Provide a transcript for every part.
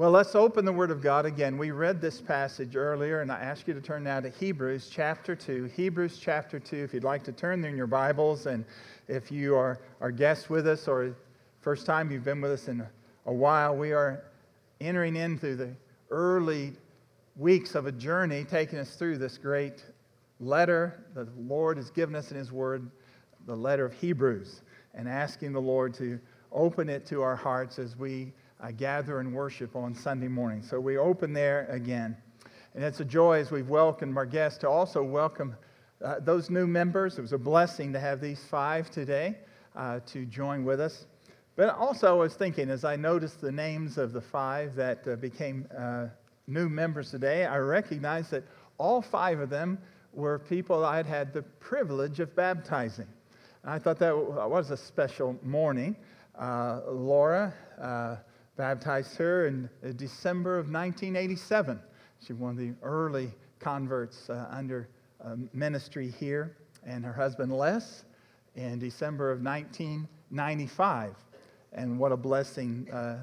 Well, let's open the Word of God again. We read this passage earlier, and I ask you to turn now to Hebrews chapter 2. Hebrews chapter 2, if you'd like to turn there in your Bibles, and if you are our guest with us or first time you've been with us in a while, we are entering into the early weeks of a journey taking us through this great letter that the Lord has given us in His Word, the letter of Hebrews, and asking the Lord to open it to our hearts as we uh, gather and worship on Sunday morning. So we open there again. And it's a joy as we've welcomed our guests to also welcome uh, those new members. It was a blessing to have these five today uh, to join with us. But also, I was thinking as I noticed the names of the five that uh, became uh, new members today, I recognized that all five of them were people I'd had the privilege of baptizing. And I thought that was a special morning. Uh, Laura, baptized her in uh, December of 1987. She's one of the early converts uh, under uh, ministry here, and her husband Les in December of 1995. And what a blessing uh,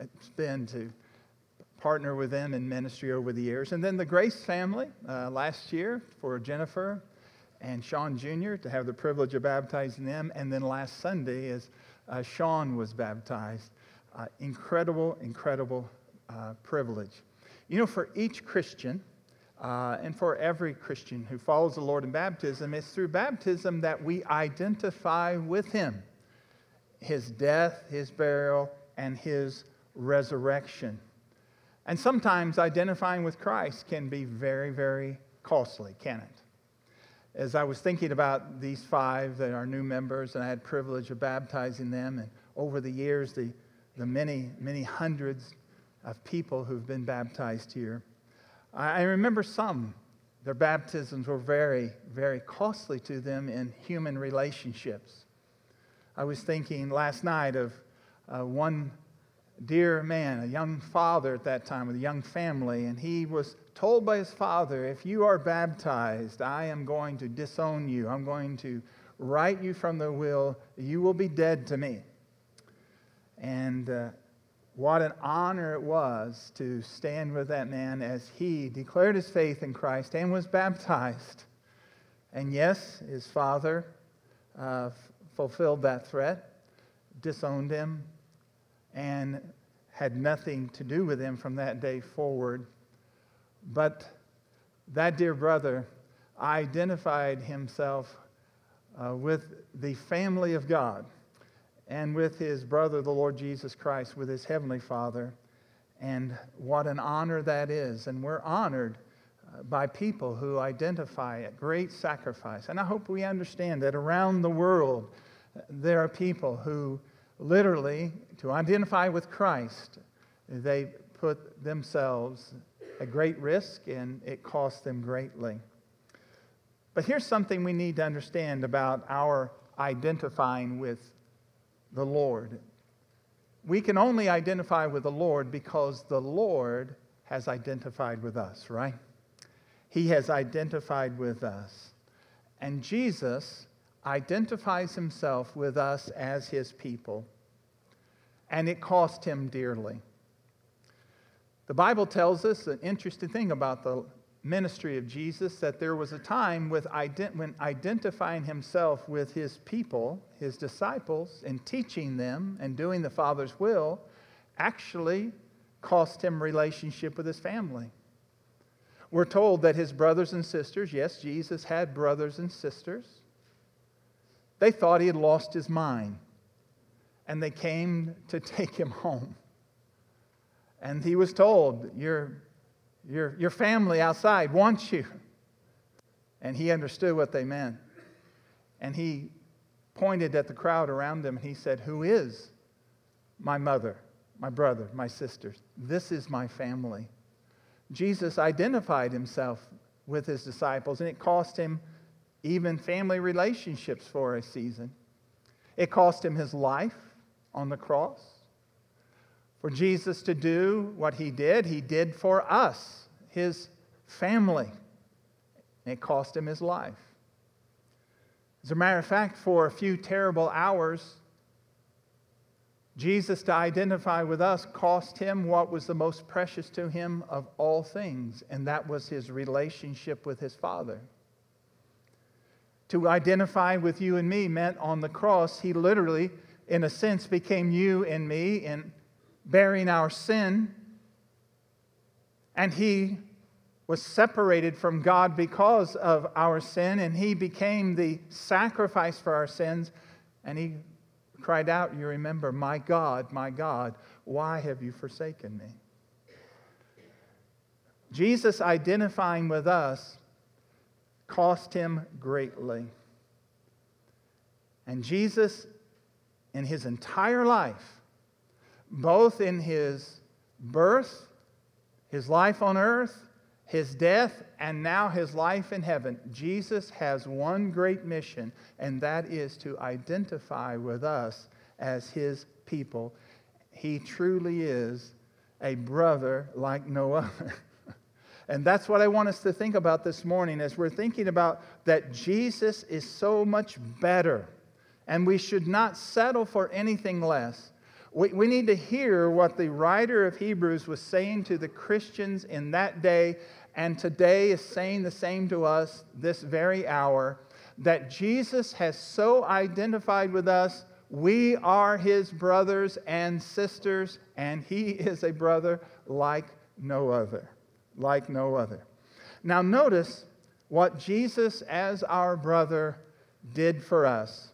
it's been to partner with them in ministry over the years. And then the Grace family uh, last year for Jennifer and Sean Jr. to have the privilege of baptizing them. And then last Sunday, as uh, Sean was baptized uh, incredible, incredible uh, privilege. You know, for each Christian, uh, and for every Christian who follows the Lord in baptism, it's through baptism that we identify with Him His death, His burial, and His resurrection. And sometimes identifying with Christ can be very, very costly, can it? As I was thinking about these five that are new members, and I had privilege of baptizing them, and over the years, the the many, many hundreds of people who've been baptized here. I remember some, their baptisms were very, very costly to them in human relationships. I was thinking last night of uh, one dear man, a young father at that time with a young family, and he was told by his father, If you are baptized, I am going to disown you. I'm going to write you from the will. You will be dead to me. And uh, what an honor it was to stand with that man as he declared his faith in Christ and was baptized. And yes, his father uh, f- fulfilled that threat, disowned him, and had nothing to do with him from that day forward. But that dear brother identified himself uh, with the family of God and with his brother, the Lord Jesus Christ, with his heavenly Father. And what an honor that is. And we're honored uh, by people who identify at great sacrifice. And I hope we understand that around the world, there are people who literally, to identify with Christ, they put themselves at great risk and it costs them greatly. But here's something we need to understand about our identifying with the Lord. We can only identify with the Lord because the Lord has identified with us, right? He has identified with us. And Jesus identifies himself with us as his people. And it cost him dearly. The Bible tells us an interesting thing about the ministry of Jesus that there was a time with ident- when identifying himself with his people, his disciples, and teaching them and doing the Father's will actually cost him relationship with his family. We're told that his brothers and sisters, yes, Jesus had brothers and sisters, they thought he had lost his mind and they came to take him home. And he was told, You're your, your family outside wants you. And he understood what they meant. And he pointed at the crowd around him and he said, Who is my mother, my brother, my sisters? This is my family. Jesus identified himself with his disciples, and it cost him even family relationships for a season. It cost him his life on the cross. For Jesus to do what he did, he did for us, his family. It cost him his life. As a matter of fact, for a few terrible hours, Jesus, to identify with us, cost him what was the most precious to him of all things, and that was his relationship with his Father. To identify with you and me meant on the cross, he literally, in a sense, became you and me in bearing our sin. And he was separated from God because of our sin, and he became the sacrifice for our sins. And he cried out, You remember, My God, my God, why have you forsaken me? Jesus identifying with us cost him greatly. And Jesus, in his entire life, both in his birth, his life on earth, his death, and now his life in heaven, Jesus has one great mission, and that is to identify with us as his people. He truly is a brother like no other. And that's what I want us to think about this morning as we're thinking about that Jesus is so much better, and we should not settle for anything less. We, we need to hear what the writer of Hebrews was saying to the Christians in that day, and today is saying the same to us this very hour that Jesus has so identified with us. We are his brothers and sisters, and he is a brother like no other like no other. Now, notice what Jesus, as our brother, did for us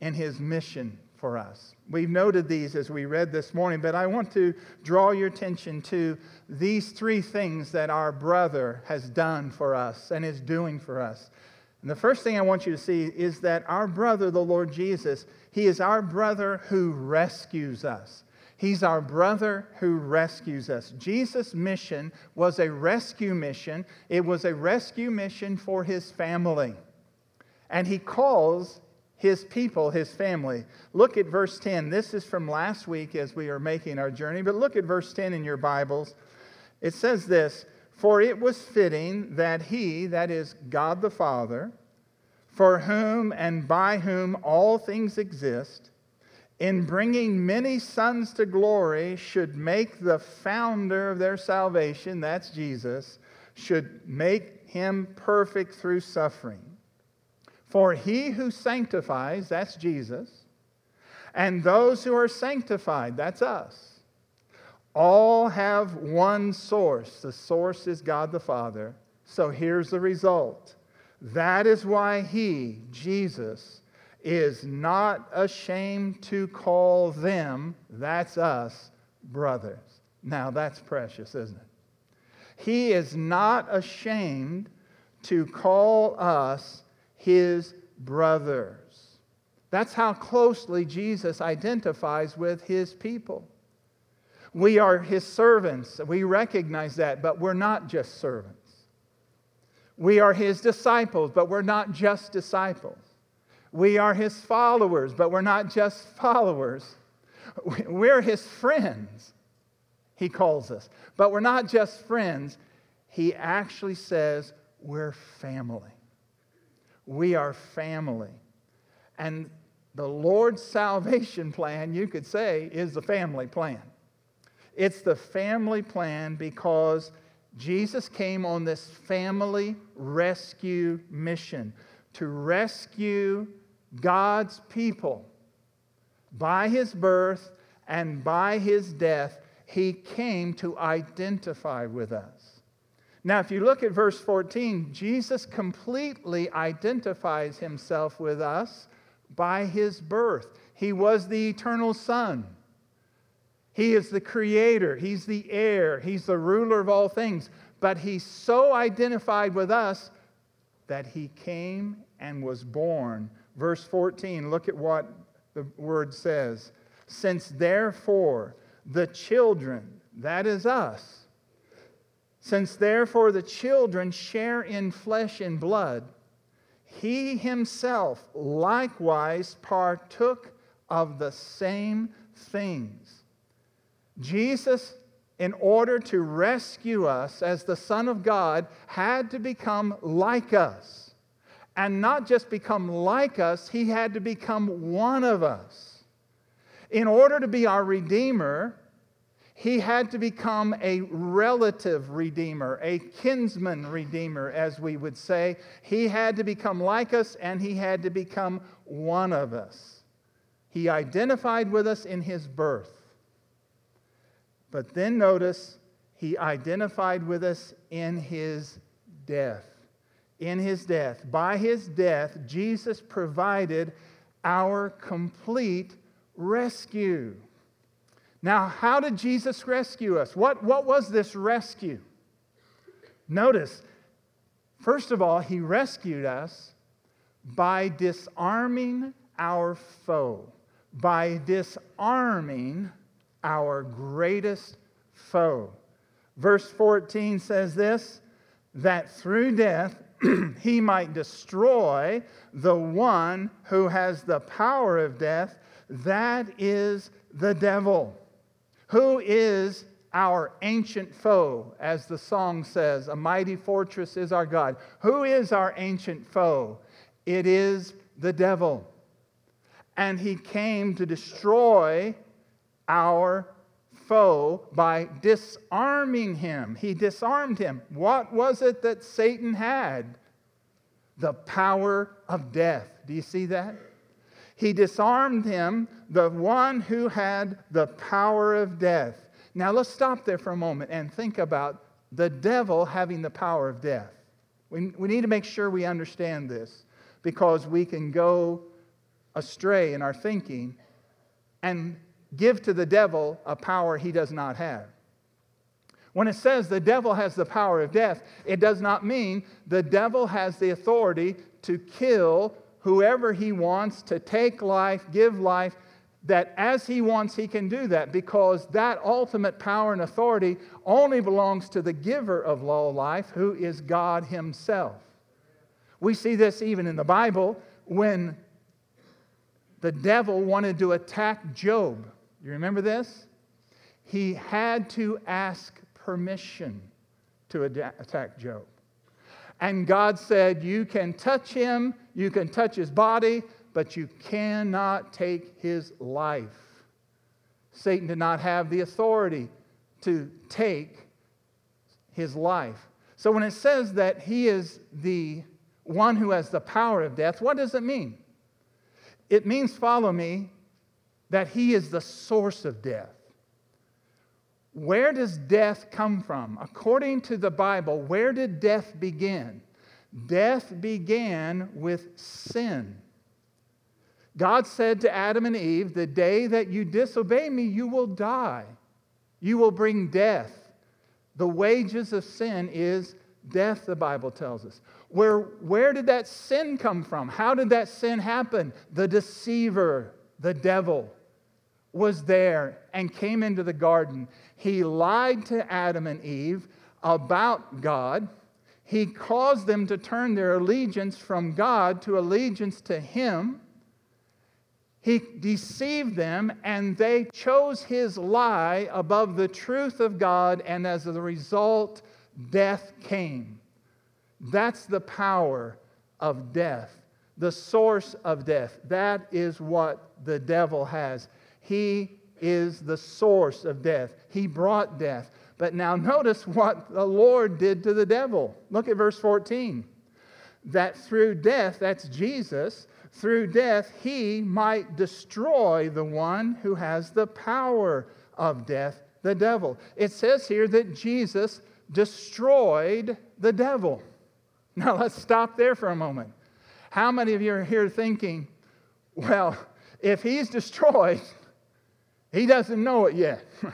in his mission for us. We've noted these as we read this morning, but I want to draw your attention to these three things that our brother has done for us and is doing for us. And the first thing I want you to see is that our brother, the Lord Jesus, he is our brother who rescues us. He's our brother who rescues us. Jesus' mission was a rescue mission, it was a rescue mission for his family. And he calls his people his family. Look at verse 10. This is from last week as we are making our journey, but look at verse 10 in your Bibles. It says this For it was fitting that he, that is God the Father, for whom and by whom all things exist, in bringing many sons to glory, should make the founder of their salvation, that's Jesus, should make him perfect through suffering. For he who sanctifies, that's Jesus, and those who are sanctified, that's us, all have one source. The source is God the Father. So here's the result. That is why he, Jesus, is not ashamed to call them, that's us, brothers. Now that's precious, isn't it? He is not ashamed to call us his brothers. That's how closely Jesus identifies with his people. We are his servants. We recognize that, but we're not just servants. We are his disciples, but we're not just disciples. We are his followers, but we're not just followers. We're his friends, he calls us. But we're not just friends. He actually says we're family. We are family. And the Lord's salvation plan, you could say, is the family plan. It's the family plan because Jesus came on this family rescue mission to rescue God's people by his birth and by his death. He came to identify with us. Now, if you look at verse 14, Jesus completely identifies himself with us by his birth. He was the eternal Son. He is the creator. He's the heir. He's the ruler of all things. But he so identified with us that he came and was born. Verse 14, look at what the word says. Since therefore the children, that is us, since therefore the children share in flesh and blood, he himself likewise partook of the same things. Jesus, in order to rescue us as the Son of God, had to become like us and not just become like us, he had to become one of us. In order to be our Redeemer, he had to become a relative redeemer, a kinsman redeemer, as we would say. He had to become like us and he had to become one of us. He identified with us in his birth. But then notice, he identified with us in his death. In his death. By his death, Jesus provided our complete rescue. Now, how did Jesus rescue us? What, what was this rescue? Notice, first of all, he rescued us by disarming our foe, by disarming our greatest foe. Verse 14 says this that through death he might destroy the one who has the power of death, that is the devil who is our ancient foe, as the song says, a mighty fortress is our God. Who is our ancient foe? It is the devil. And he came to destroy our foe by disarming him. He disarmed him. What was it that Satan had? The power of death. Do you see that? He disarmed him, the one who had the power of death. Now let's stop there for a moment and think about the devil having the power of death. We, we need to make sure we understand this because we can go astray in our thinking and give to the devil a power he does not have. When it says the devil has the power of death, it does not mean the devil has the authority to kill whoever he wants, to take life, give life, that as he wants, he can do that because that ultimate power and authority only belongs to the giver of all life, who is God himself. We see this even in the Bible when the devil wanted to attack Job. You remember this? He had to ask permission to attack Job. And God said, You can touch him, you can touch his body, but you cannot take his life. Satan did not have the authority to take his life. So when it says that he is the one who has the power of death, what does it mean? It means, follow me, that he is the source of death. Where does death come from? According to the Bible, where did death begin? Death began with sin. God said to Adam and Eve, The day that you disobey me, you will die. You will bring death. The wages of sin is death, the Bible tells us. Where, where did that sin come from? How did that sin happen? The deceiver, the devil, was there and came into the garden. He lied to Adam and Eve about God. He caused them to turn their allegiance from God to allegiance to Him. He deceived them, and they chose his lie above the truth of God, and as a result, death came. That's the power of death, the source of death. That is what the devil has. He is the source of death. He brought death. But now notice what the Lord did to the devil. Look at verse 14. That through death, that's Jesus, through death, he might destroy the one who has the power of death, the devil. It says here that Jesus destroyed the devil. Now let's stop there for a moment. How many of you are here thinking, well, if he's destroyed, he doesn't know it yet.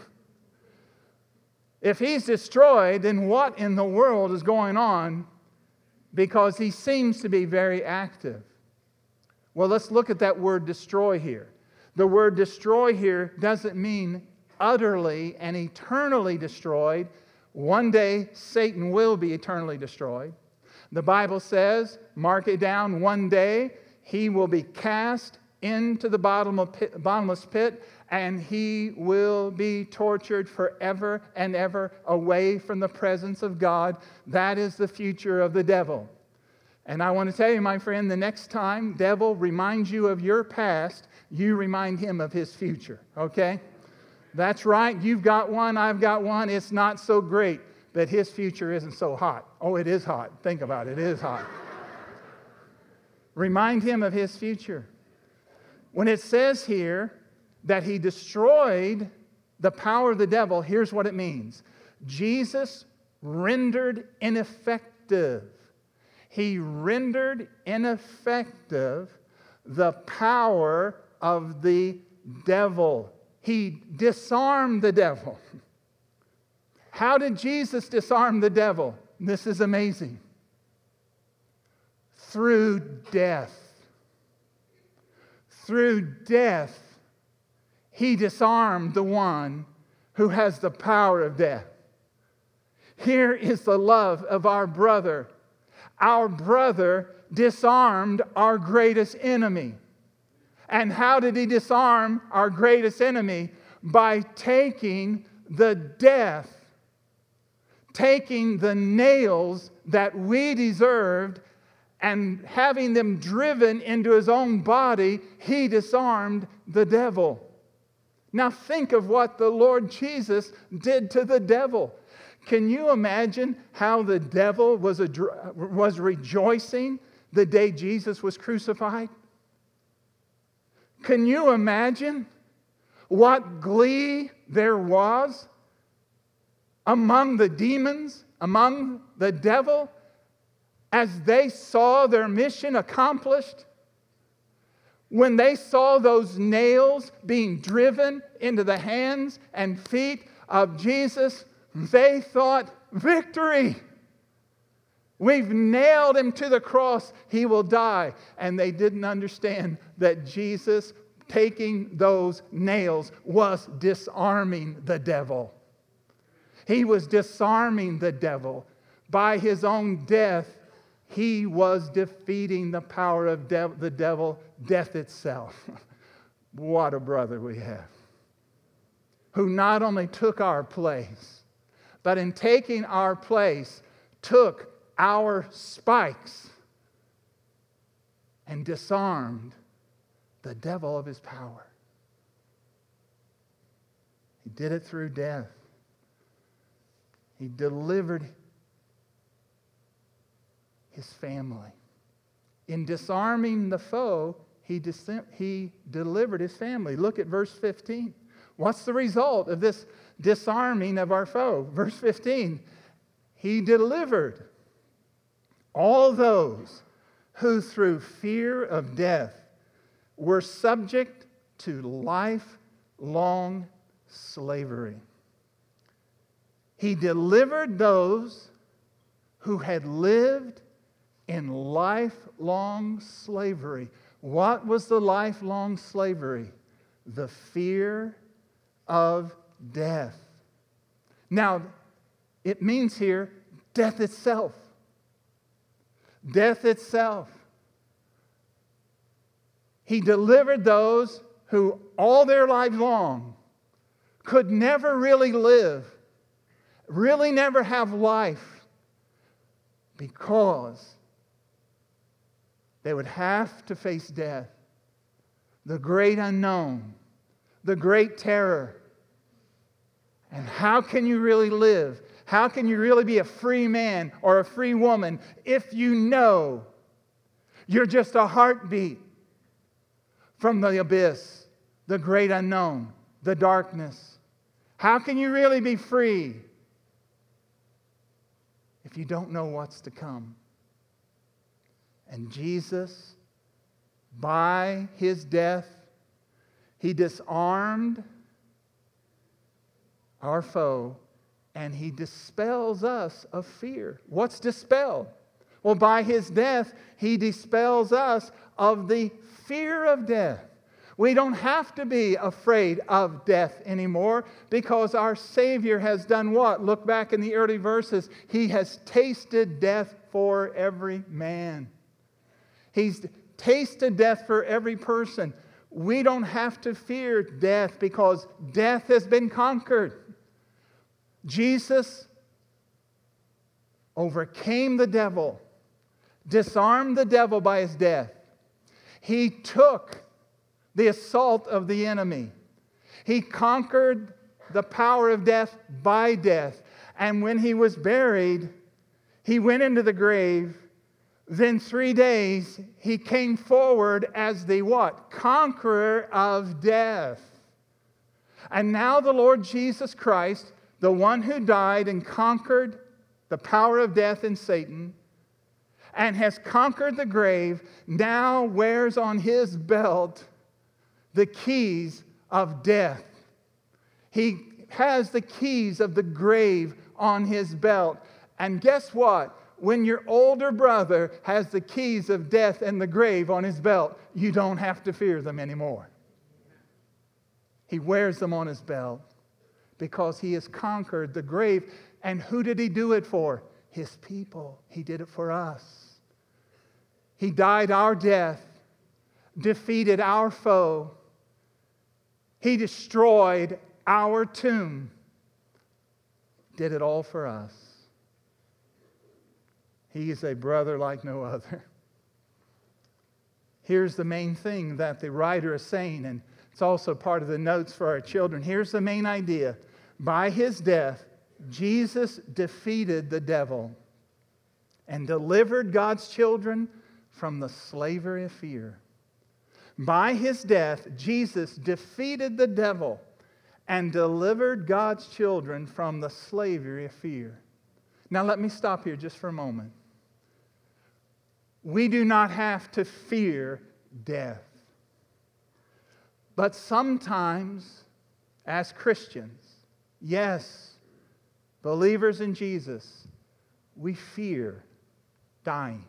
if he's destroyed, then what in the world is going on? Because he seems to be very active. Well, let's look at that word destroy here. The word destroy here doesn't mean utterly and eternally destroyed. One day, Satan will be eternally destroyed. The Bible says, mark it down, one day he will be cast into the bottomless pit and he will be tortured forever and ever away from the presence of God. That is the future of the devil. And I want to tell you, my friend, the next time devil reminds you of your past, you remind him of his future, okay? That's right. You've got one, I've got one. It's not so great, but his future isn't so hot. Oh, it is hot. Think about it. It is hot. Remind him of his future. When it says here that he destroyed the power of the devil, here's what it means Jesus rendered ineffective. He rendered ineffective the power of the devil. He disarmed the devil. How did Jesus disarm the devil? This is amazing. Through death. Through death, he disarmed the one who has the power of death. Here is the love of our brother. Our brother disarmed our greatest enemy. And how did he disarm our greatest enemy? By taking the death, taking the nails that we deserved, and having them driven into his own body, he disarmed the devil. Now, think of what the Lord Jesus did to the devil. Can you imagine how the devil was, was rejoicing the day Jesus was crucified? Can you imagine what glee there was among the demons, among the devil, as they saw their mission accomplished? When they saw those nails being driven into the hands and feet of Jesus, they thought, victory. We've nailed him to the cross. He will die. And they didn't understand that Jesus taking those nails was disarming the devil. He was disarming the devil. By his own death, he was defeating the power of de- the devil, death itself. what a brother we have. Who not only took our place, but in taking our place, took our spikes and disarmed the devil of his power. He did it through death. He delivered his family. In disarming the foe, he, dis- he delivered his family. Look at verse 15. What's the result of this disarming of our foe. Verse 15, he delivered all those who through fear of death were subject to lifelong slavery. He delivered those who had lived in lifelong slavery. What was the lifelong slavery? The fear of death. Now, it means here death itself. Death itself. He delivered those who all their lives long could never really live, really never have life, because they would have to face death, the great unknown, the great terror and how can you really live? How can you really be a free man or a free woman if you know you're just a heartbeat from the abyss, the great unknown, the darkness? How can you really be free if you don't know what's to come? And Jesus, by his death, he disarmed our foe, and he dispels us of fear. What's dispelled? Well, by his death, he dispels us of the fear of death. We don't have to be afraid of death anymore because our Savior has done what? Look back in the early verses. He has tasted death for every man. He's tasted death for every person. We don't have to fear death because death has been conquered. Jesus overcame the devil, disarmed the devil by his death. He took the assault of the enemy. He conquered the power of death by death. And when he was buried, he went into the grave. Then three days he came forward as the what? Conqueror of death. And now the Lord Jesus Christ, the one who died and conquered the power of death and Satan, and has conquered the grave, now wears on his belt the keys of death. He has the keys of the grave on his belt. And guess what? When your older brother has the keys of death and the grave on his belt, you don't have to fear them anymore. He wears them on his belt because he has conquered the grave. And who did he do it for? His people. He did it for us. He died our death, defeated our foe, he destroyed our tomb, did it all for us. He is a brother like no other. Here's the main thing that the writer is saying, and it's also part of the notes for our children. Here's the main idea by his death, Jesus defeated the devil and delivered God's children from the slavery of fear. By his death, Jesus defeated the devil and delivered God's children from the slavery of fear. Now, let me stop here just for a moment. We do not have to fear death. But sometimes, as Christians, yes, believers in Jesus, we fear dying.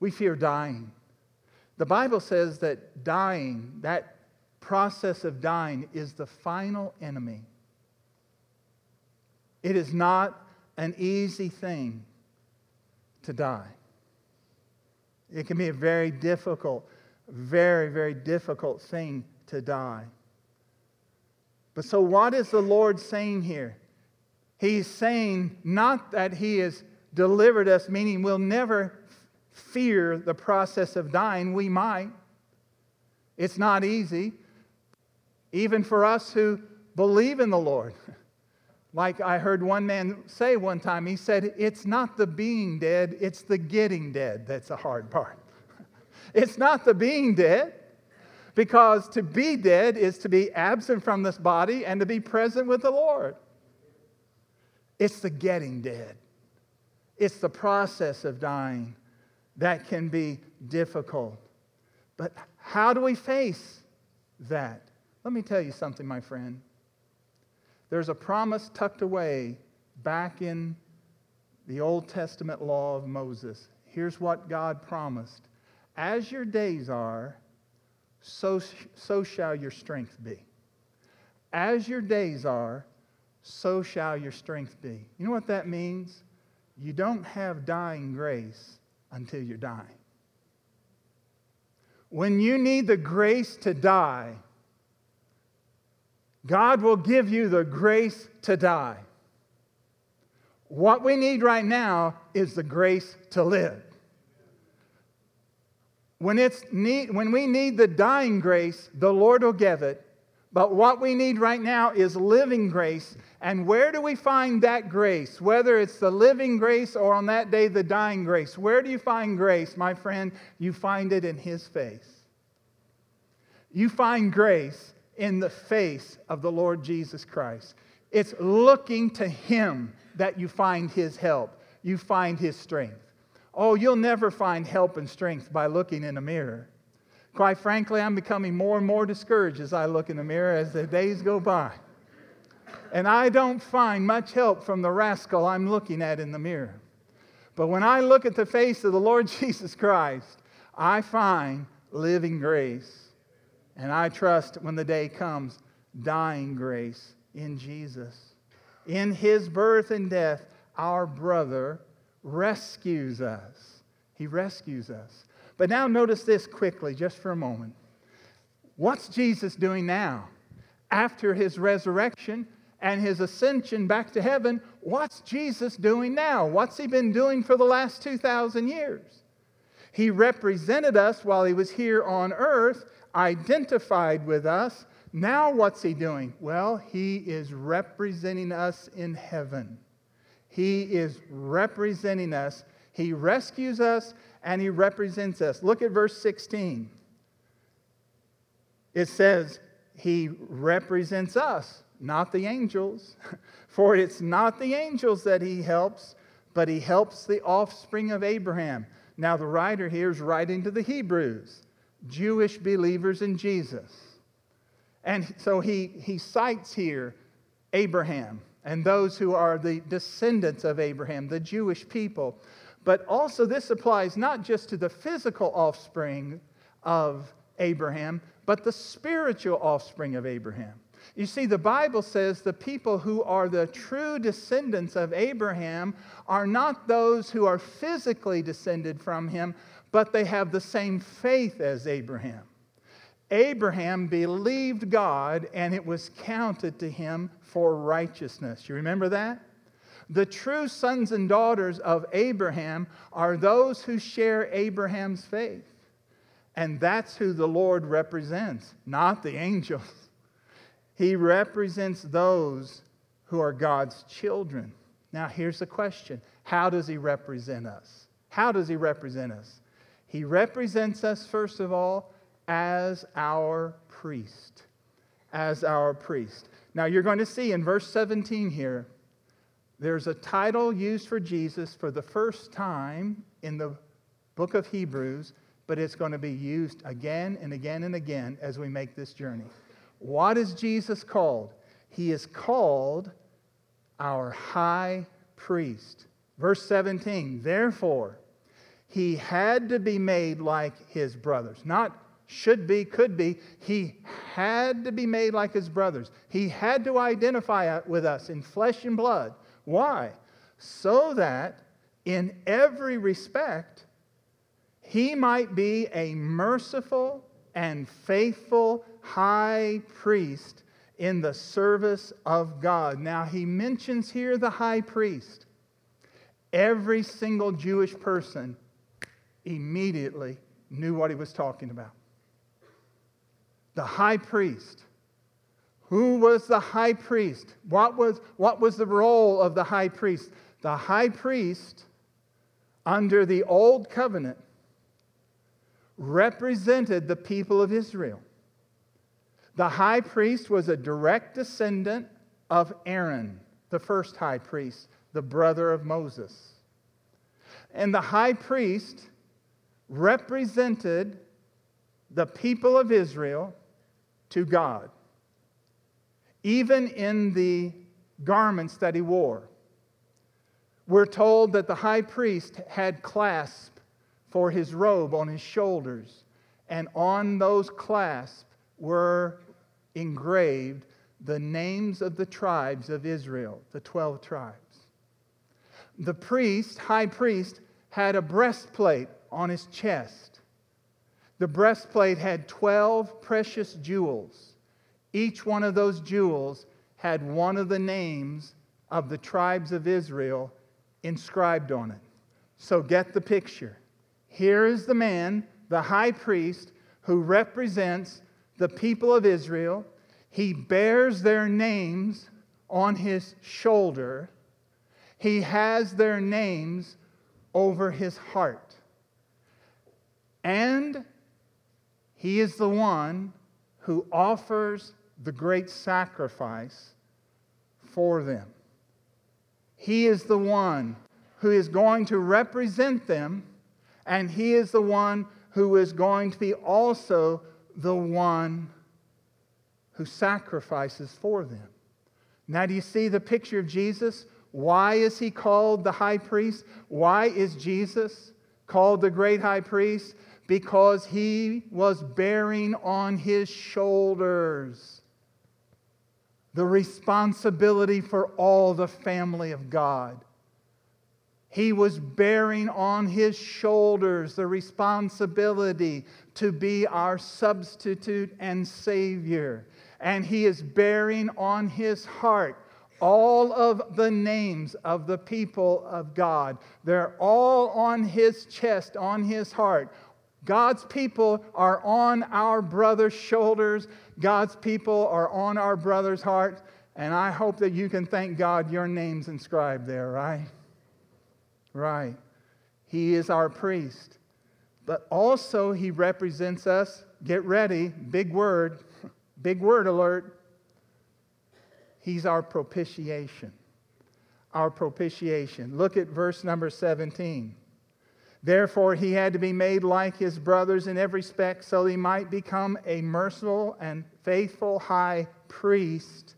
We fear dying. The Bible says that dying, that process of dying, is the final enemy. It is not an easy thing to die. It can be a very difficult, very, very difficult thing to die. But so, what is the Lord saying here? He's saying not that He has delivered us, meaning we'll never fear the process of dying. We might. It's not easy, even for us who believe in the Lord. Like I heard one man say one time, he said, It's not the being dead, it's the getting dead that's the hard part. it's not the being dead, because to be dead is to be absent from this body and to be present with the Lord. It's the getting dead, it's the process of dying that can be difficult. But how do we face that? Let me tell you something, my friend. There's a promise tucked away back in the Old Testament law of Moses. Here's what God promised As your days are, so, so shall your strength be. As your days are, so shall your strength be. You know what that means? You don't have dying grace until you're dying. When you need the grace to die, God will give you the grace to die. What we need right now is the grace to live. When, it's need, when we need the dying grace, the Lord will give it. But what we need right now is living grace. And where do we find that grace? Whether it's the living grace or on that day the dying grace. Where do you find grace, my friend? You find it in His face. You find grace in the face of the Lord Jesus Christ. It's looking to Him that you find His help, you find His strength. Oh, you'll never find help and strength by looking in a mirror. Quite frankly, I'm becoming more and more discouraged as I look in the mirror as the days go by. And I don't find much help from the rascal I'm looking at in the mirror. But when I look at the face of the Lord Jesus Christ, I find living grace. And I trust when the day comes, dying grace in Jesus. In his birth and death, our brother rescues us. He rescues us. But now notice this quickly, just for a moment. What's Jesus doing now? After his resurrection, and his ascension back to heaven, what's Jesus doing now? What's he been doing for the last 2,000 years? He represented us while he was here on earth, identified with us. Now, what's he doing? Well, he is representing us in heaven. He is representing us. He rescues us and he represents us. Look at verse 16. It says, He represents us, not the angels. For it's not the angels that He helps, but He helps the offspring of Abraham. Now, the writer here is writing to the Hebrews, Jewish believers in Jesus. And so he, he cites here Abraham and those who are the descendants of Abraham, the Jewish people. But also, this applies not just to the physical offspring of Abraham, but the spiritual offspring of Abraham. You see, the Bible says the people who are the true descendants of Abraham are not those who are physically descended from him, but they have the same faith as Abraham. Abraham believed God and it was counted to him for righteousness. You remember that? The true sons and daughters of Abraham are those who share Abraham's faith. And that's who the Lord represents, not the angels. He represents those who are God's children. Now, here's the question How does he represent us? How does he represent us? He represents us, first of all, as our priest. As our priest. Now, you're going to see in verse 17 here, there's a title used for Jesus for the first time in the book of Hebrews, but it's going to be used again and again and again as we make this journey. What is Jesus called? He is called our high priest. Verse 17, therefore, he had to be made like his brothers. Not should be, could be. He had to be made like his brothers. He had to identify with us in flesh and blood. Why? So that in every respect, he might be a merciful and faithful high priest in the service of God. Now, he mentions here the high priest. Every single Jewish person immediately knew what he was talking about the high priest. Who was the high priest? What was, what was the role of the high priest? The high priest under the old covenant represented the people of Israel. The high priest was a direct descendant of Aaron, the first high priest, the brother of Moses. And the high priest represented the people of Israel to God, even in the garments that he wore. We're told that the high priest had clasp for his robe on his shoulders, and on those clasps were engraved the names of the tribes of Israel, the 12 tribes. The priest, high priest, had a breastplate on his chest the breastplate had 12 precious jewels. Each one of those jewels had one of the names of the tribes of Israel inscribed on it. So get the picture. Here is the man, the high priest, who represents the people of Israel. He bears their names on his shoulder, he has their names over his heart. And he is the one who offers the great sacrifice for them. He is the one who is going to represent them, and He is the one who is going to be also the one who sacrifices for them. Now, do you see the picture of Jesus? Why is he called the high priest? Why is Jesus called the great high priest? Because he was bearing on his shoulders the responsibility for all the family of God. He was bearing on his shoulders the responsibility to be our substitute and Savior. And he is bearing on his heart all of the names of the people of God. They're all on his chest, on his heart. God's people are on our brother's shoulders. God's people are on our brother's heart. And I hope that you can thank God your name's inscribed there, right? Right. He is our priest. But also, he represents us. Get ready, big word, big word alert. He's our propitiation. Our propitiation. Look at verse number 17. Therefore, he had to be made like his brothers in every respect, so he might become a merciful and faithful high priest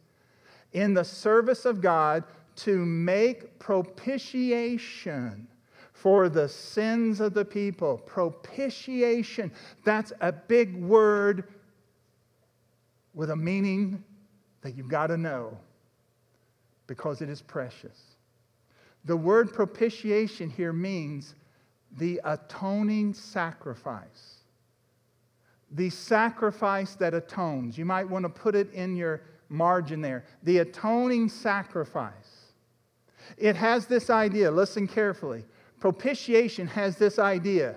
in the service of God to make propitiation for the sins of the people. Propitiation. That's a big word with a meaning that you've got to know because it is precious. The word propitiation here means the atoning sacrifice. The sacrifice that atones. You might want to put it in your margin there. The atoning sacrifice. It has this idea, listen carefully. Propitiation has this idea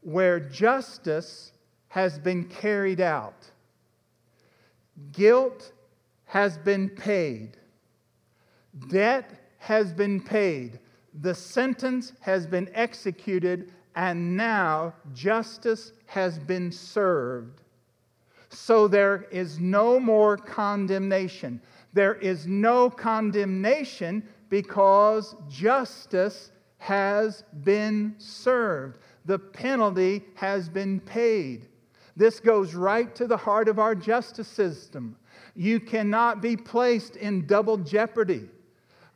where justice has been carried out, guilt has been paid. Debt has been paid. The sentence has been executed, and now justice has been served. So there is no more condemnation. There is no condemnation because justice has been served. The penalty has been paid. This goes right to the heart of our justice system. You cannot be placed in double jeopardy.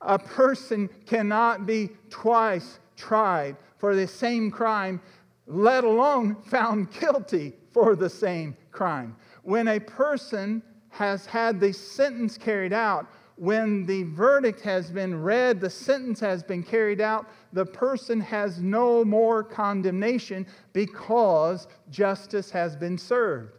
A person cannot be twice tried for the same crime, let alone found guilty for the same crime. When a person has had the sentence carried out, when the verdict has been read, the sentence has been carried out, the person has no more condemnation because justice has been served.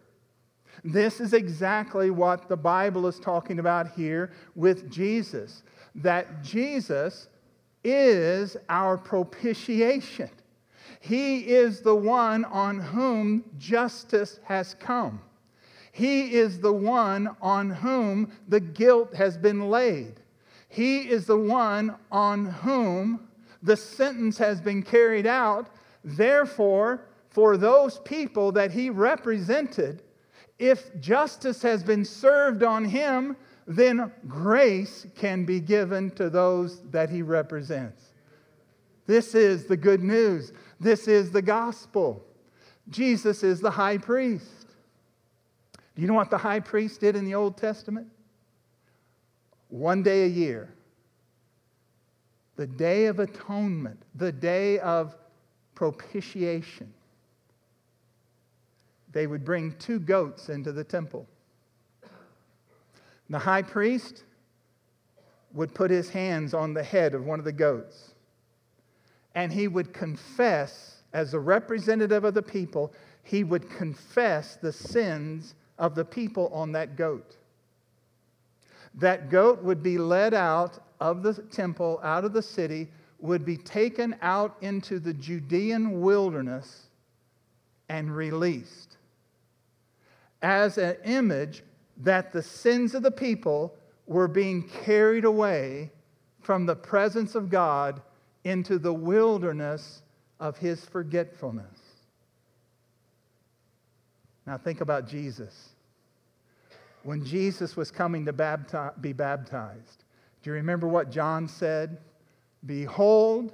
This is exactly what the Bible is talking about here with Jesus that Jesus is our propitiation. He is the one on whom justice has come. He is the one on whom the guilt has been laid. He is the one on whom the sentence has been carried out. Therefore, for those people that he represented, if justice has been served on him, then grace can be given to those that he represents. This is the good news. This is the gospel. Jesus is the high priest. Do you know what the high priest did in the Old Testament? One day a year, the day of atonement, the day of propitiation they would bring two goats into the temple. The high priest would put his hands on the head of one of the goats, and he would confess, as a representative of the people, he would confess the sins of the people on that goat. That goat would be led out of the temple, out of the city, would be taken out into the Judean wilderness and released as an image that the sins of the people were being carried away from the presence of God into the wilderness of his forgetfulness. Now, think about Jesus. When Jesus was coming to bapti- be baptized, do you remember what John said? Behold,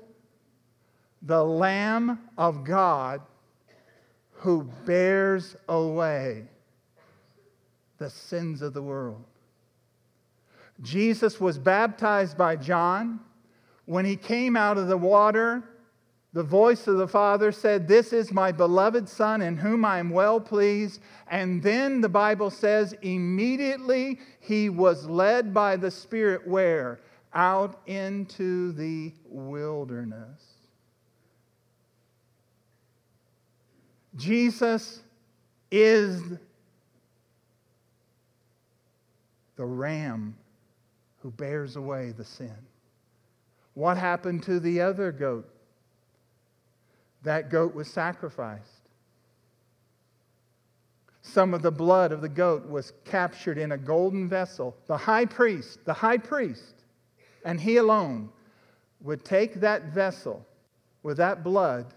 the Lamb of God who bears away the sins of the world. Jesus was baptized by John. When he came out of the water, the voice of the Father said, This is my beloved Son in whom I am well pleased. And then the Bible says, immediately he was led by the Spirit where? Out into the wilderness. Jesus is the ram who bears away the sin. What happened to the other goat? That goat was sacrificed. Some of the blood of the goat was captured in a golden vessel. The high priest, the high priest, and he alone would take that vessel with that blood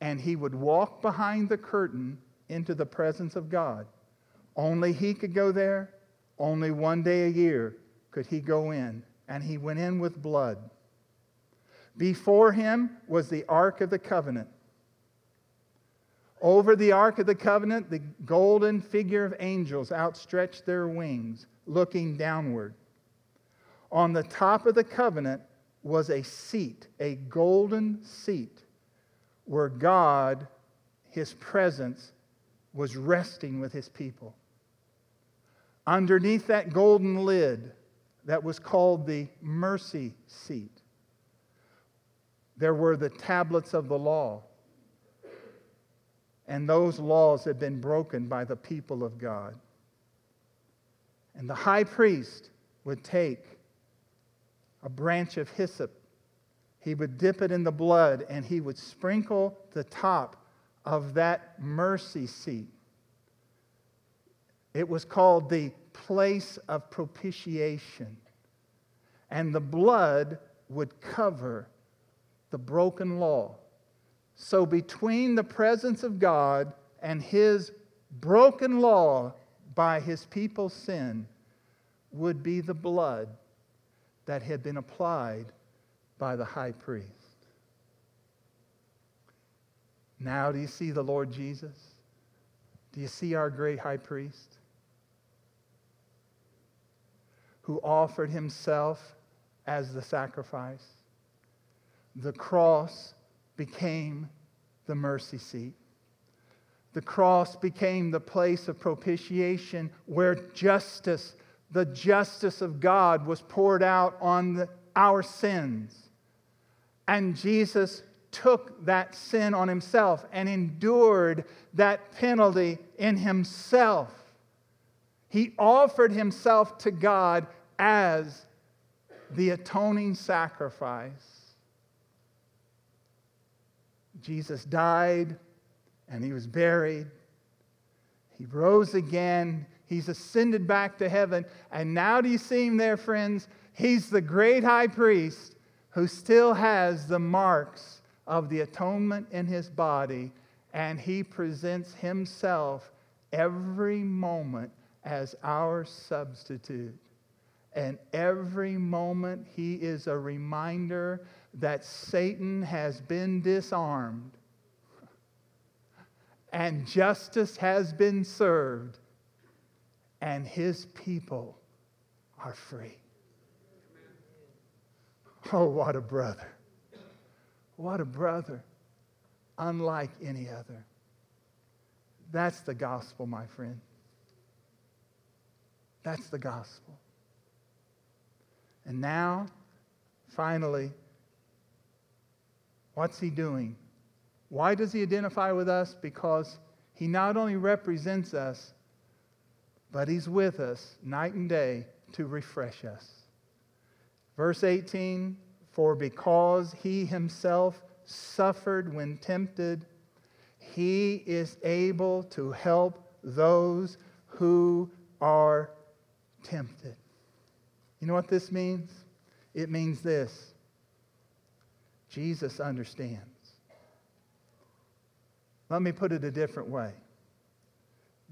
and he would walk behind the curtain into the presence of God. Only he could go there. Only one day a year could he go in. And he went in with blood. Before him was the Ark of the Covenant. Over the Ark of the Covenant, the golden figure of angels outstretched their wings, looking downward. On the top of the covenant was a seat, a golden seat, where God, his presence, was resting with his people. Underneath that golden lid that was called the mercy seat, there were the tablets of the law. And those laws had been broken by the people of God. And the high priest would take a branch of hyssop, he would dip it in the blood, and he would sprinkle the top of that mercy seat. It was called the place of propitiation. And the blood would cover the broken law. So, between the presence of God and his broken law by his people's sin would be the blood that had been applied by the high priest. Now, do you see the Lord Jesus? Do you see our great high priest who offered himself as the sacrifice? The cross became the mercy seat. The cross became the place of propitiation where justice, the justice of God, was poured out on the, our sins. And Jesus took that sin on himself and endured that penalty in himself. He offered himself to God as the atoning sacrifice. Jesus died and he was buried. He rose again. He's ascended back to heaven. And now do you see him there, friends? He's the great high priest who still has the marks of the atonement in his body, and he presents himself every moment as our substitute. And every moment he is a reminder that Satan has been disarmed and justice has been served and his people are free. Oh, what a brother. What a brother. Unlike any other. That's the gospel, my friend. That's the gospel. And now, finally, what's he doing? Why does he identify with us? Because he not only represents us, but he's with us night and day to refresh us. Verse 18 For because he himself suffered when tempted, he is able to help those who are tempted. You know what this means? It means this Jesus understands. Let me put it a different way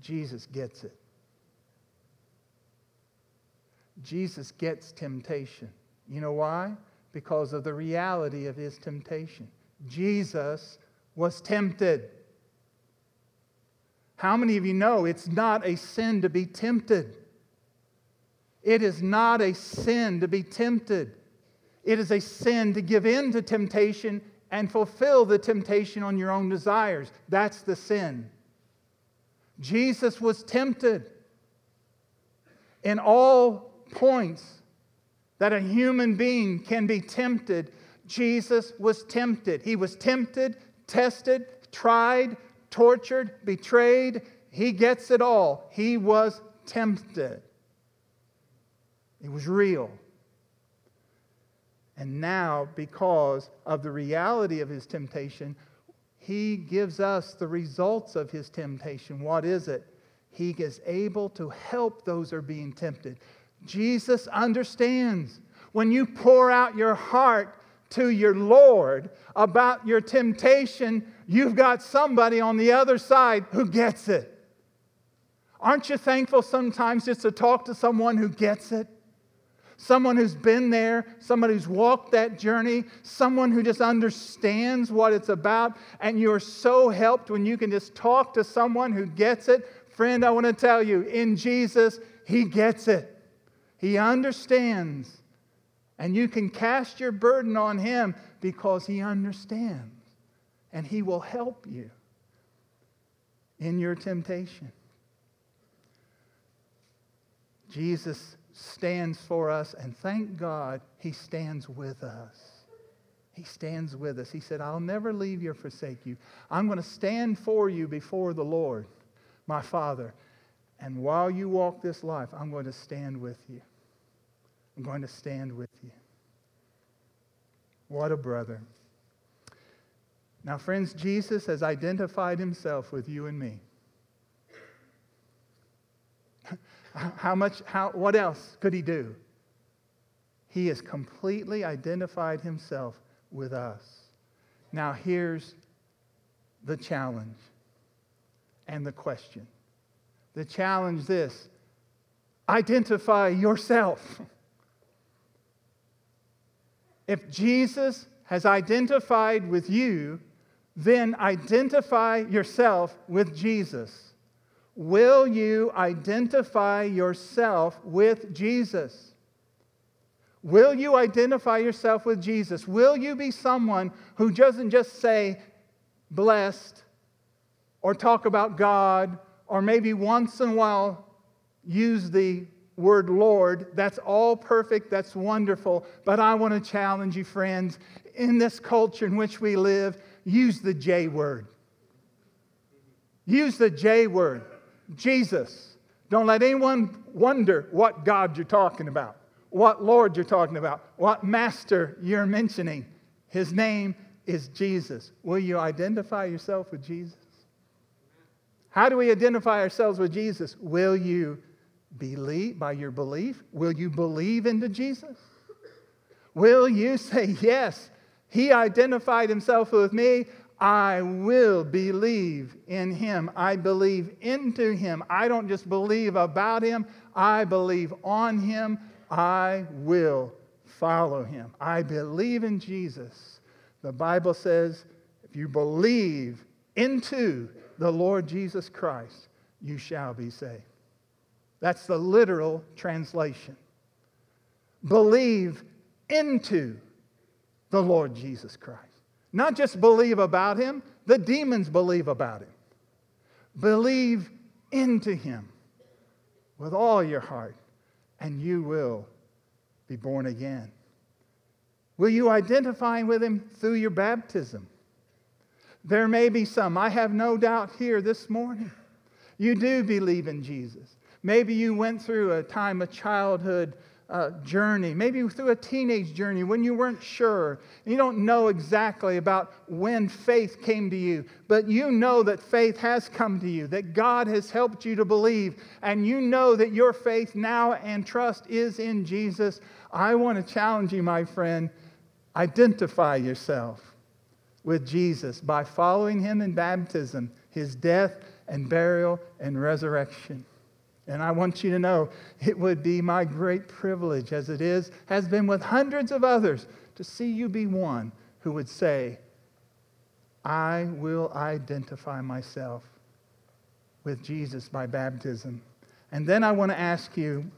Jesus gets it. Jesus gets temptation. You know why? Because of the reality of his temptation. Jesus was tempted. How many of you know it's not a sin to be tempted? It is not a sin to be tempted. It is a sin to give in to temptation and fulfill the temptation on your own desires. That's the sin. Jesus was tempted in all points that a human being can be tempted. Jesus was tempted. He was tempted, tested, tried, tortured, betrayed. He gets it all. He was tempted. It was real. And now, because of the reality of his temptation, he gives us the results of his temptation. What is it? He is able to help those who are being tempted. Jesus understands when you pour out your heart to your Lord about your temptation, you've got somebody on the other side who gets it. Aren't you thankful sometimes just to talk to someone who gets it? Someone who's been there, someone who's walked that journey, someone who just understands what it's about, and you're so helped when you can just talk to someone who gets it. Friend, I want to tell you, in Jesus, He gets it. He understands. And you can cast your burden on Him because He understands. And He will help you in your temptation. Jesus stands for us, and thank God He stands with us. He stands with us. He said, I'll never leave you or forsake you. I'm going to stand for you before the Lord, my Father. And while you walk this life, I'm going to stand with you. I'm going to stand with you. What a brother. Now, friends, Jesus has identified himself with you and me. How much, how, what else could he do? He has completely identified himself with us. Now, here's the challenge and the question. The challenge this identify yourself. If Jesus has identified with you, then identify yourself with Jesus. Will you identify yourself with Jesus? Will you identify yourself with Jesus? Will you be someone who doesn't just say blessed or talk about God or maybe once in a while use the word Lord? That's all perfect, that's wonderful. But I want to challenge you, friends, in this culture in which we live, use the J word. Use the J word. Jesus. Don't let anyone wonder what God you're talking about, what Lord you're talking about, what Master you're mentioning. His name is Jesus. Will you identify yourself with Jesus? How do we identify ourselves with Jesus? Will you believe by your belief? Will you believe into Jesus? Will you say, Yes, he identified himself with me. I will believe in him. I believe into him. I don't just believe about him, I believe on him. I will follow him. I believe in Jesus. The Bible says if you believe into the Lord Jesus Christ, you shall be saved. That's the literal translation. Believe into the Lord Jesus Christ. Not just believe about him, the demons believe about him. Believe into him with all your heart, and you will be born again. Will you identify with him through your baptism? There may be some, I have no doubt here this morning. You do believe in Jesus. Maybe you went through a time of childhood uh, journey, maybe through a teenage journey when you weren't sure. You don't know exactly about when faith came to you, but you know that faith has come to you, that God has helped you to believe, and you know that your faith now and trust is in Jesus. I want to challenge you, my friend. Identify yourself with Jesus by following him in baptism, his death and burial and resurrection. And I want you to know it would be my great privilege, as it is, has been with hundreds of others, to see you be one who would say, I will identify myself with Jesus by baptism. And then I want to ask you,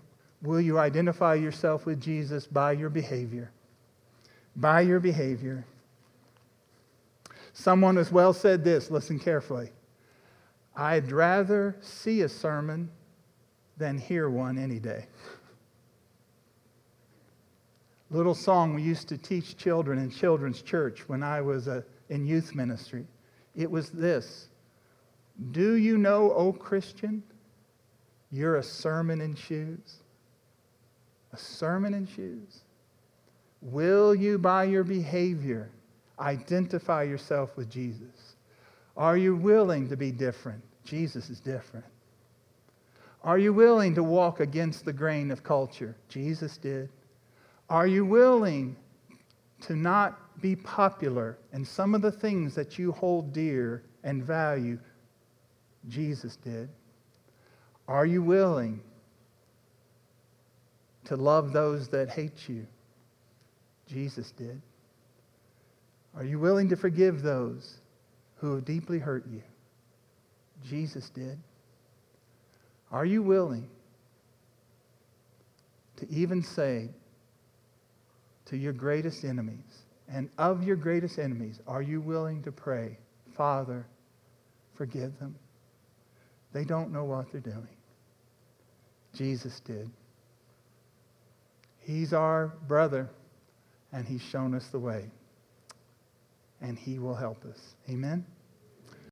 will you identify yourself with Jesus by your behavior? By your behavior. Someone has well said this, listen carefully. I'd rather see a sermon than hear one any day. Little song we used to teach children in children's church when I was uh, in youth ministry. It was this Do you know, O Christian, you're a sermon in shoes? A a sermon in shoes? Will you, by your behavior, identify yourself with Jesus? Are you willing to be different? Jesus is different. Are you willing to walk against the grain of culture? Jesus did. Are you willing to not be popular in some of the things that you hold dear and value? Jesus did. Are you willing to love those that hate you? Jesus did. Are you willing to forgive those who have deeply hurt you? Jesus did. Are you willing to even say to your greatest enemies, and of your greatest enemies, are you willing to pray, Father, forgive them? They don't know what they're doing. Jesus did. He's our brother, and he's shown us the way. And he will help us. Amen?